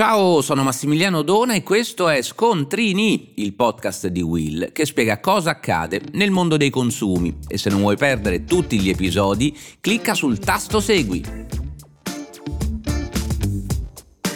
Ciao, sono Massimiliano Dona e questo è Scontrini, il podcast di Will che spiega cosa accade nel mondo dei consumi e se non vuoi perdere tutti gli episodi, clicca sul tasto Segui.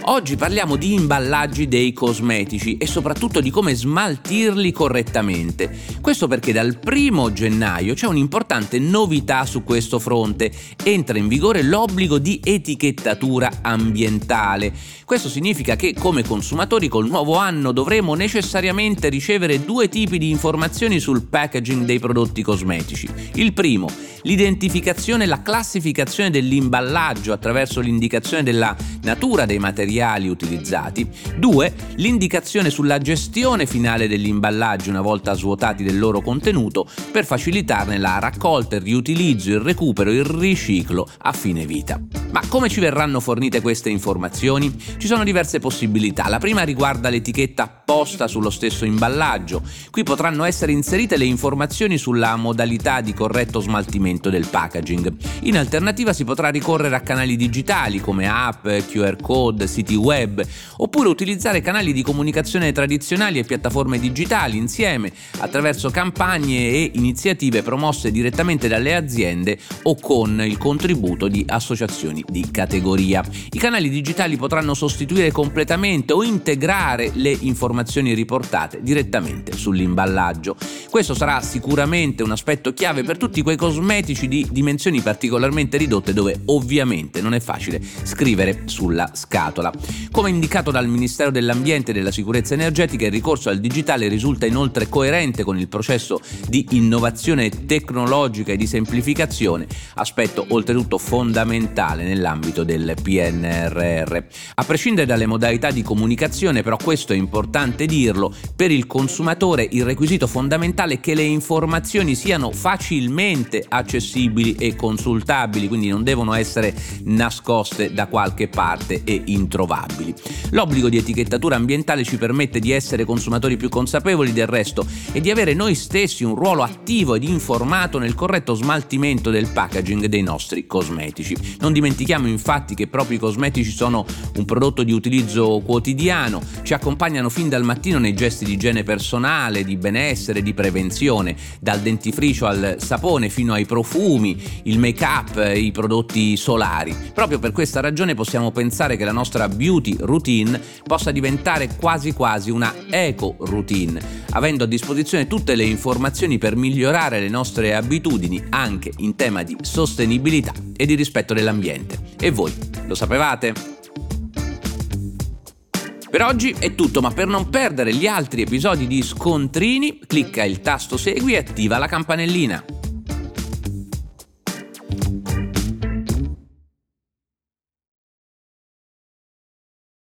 Oggi parliamo di imballaggi dei cosmetici e soprattutto di come smaltirli correttamente. Questo perché dal primo gennaio c'è un'importante novità su questo fronte. Entra in vigore l'obbligo di etichettatura ambientale. Questo significa che come consumatori col nuovo anno dovremo necessariamente ricevere due tipi di informazioni sul packaging dei prodotti cosmetici. Il primo, l'identificazione e la classificazione dell'imballaggio attraverso l'indicazione della natura dei materiali materiali utilizzati. 2. L'indicazione sulla gestione finale degli imballaggi una volta svuotati del loro contenuto per facilitarne la raccolta, il riutilizzo, il recupero il riciclo a fine vita. Ma come ci verranno fornite queste informazioni? Ci sono diverse possibilità. La prima riguarda l'etichetta apposta sullo stesso imballaggio. Qui potranno essere inserite le informazioni sulla modalità di corretto smaltimento del packaging. In alternativa si potrà ricorrere a canali digitali come app, QR code, siti web, oppure utilizzare canali di comunicazione tradizionali e piattaforme digitali insieme attraverso campagne e iniziative promosse direttamente dalle aziende o con il contributo di associazioni di categoria. I canali digitali potranno sostituire completamente o integrare le informazioni riportate direttamente sull'imballaggio. Questo sarà sicuramente un aspetto chiave per tutti quei cosmetici di dimensioni particolarmente ridotte dove ovviamente non è facile scrivere sulla scatola. Come indicato dal Ministero dell'Ambiente e della Sicurezza Energetica, il ricorso al digitale risulta inoltre coerente con il processo di innovazione tecnologica e di semplificazione, aspetto oltretutto fondamentale nell'ambito del PNRR. A prescindere dalle modalità di comunicazione, però questo è importante dirlo, per il consumatore il requisito fondamentale è che le informazioni siano facilmente accessibili e consultabili, quindi non devono essere nascoste da qualche parte e introvabili. L'obbligo di etichettatura ambientale ci permette di essere consumatori più consapevoli del resto e di avere noi stessi un ruolo attivo ed informato nel corretto smaltimento del packaging dei nostri cosmetici. Non dimentichiamo dimentichiamo infatti che proprio i cosmetici sono un prodotto di utilizzo quotidiano, ci accompagnano fin dal mattino nei gesti di igiene personale, di benessere, di prevenzione, dal dentifricio al sapone fino ai profumi, il make-up, i prodotti solari. Proprio per questa ragione possiamo pensare che la nostra beauty routine possa diventare quasi quasi una eco routine, avendo a disposizione tutte le informazioni per migliorare le nostre abitudini anche in tema di sostenibilità e di rispetto dell'ambiente. E voi, lo sapevate? Per oggi è tutto, ma per non perdere gli altri episodi di Scontrini, clicca il tasto Segui e attiva la campanellina.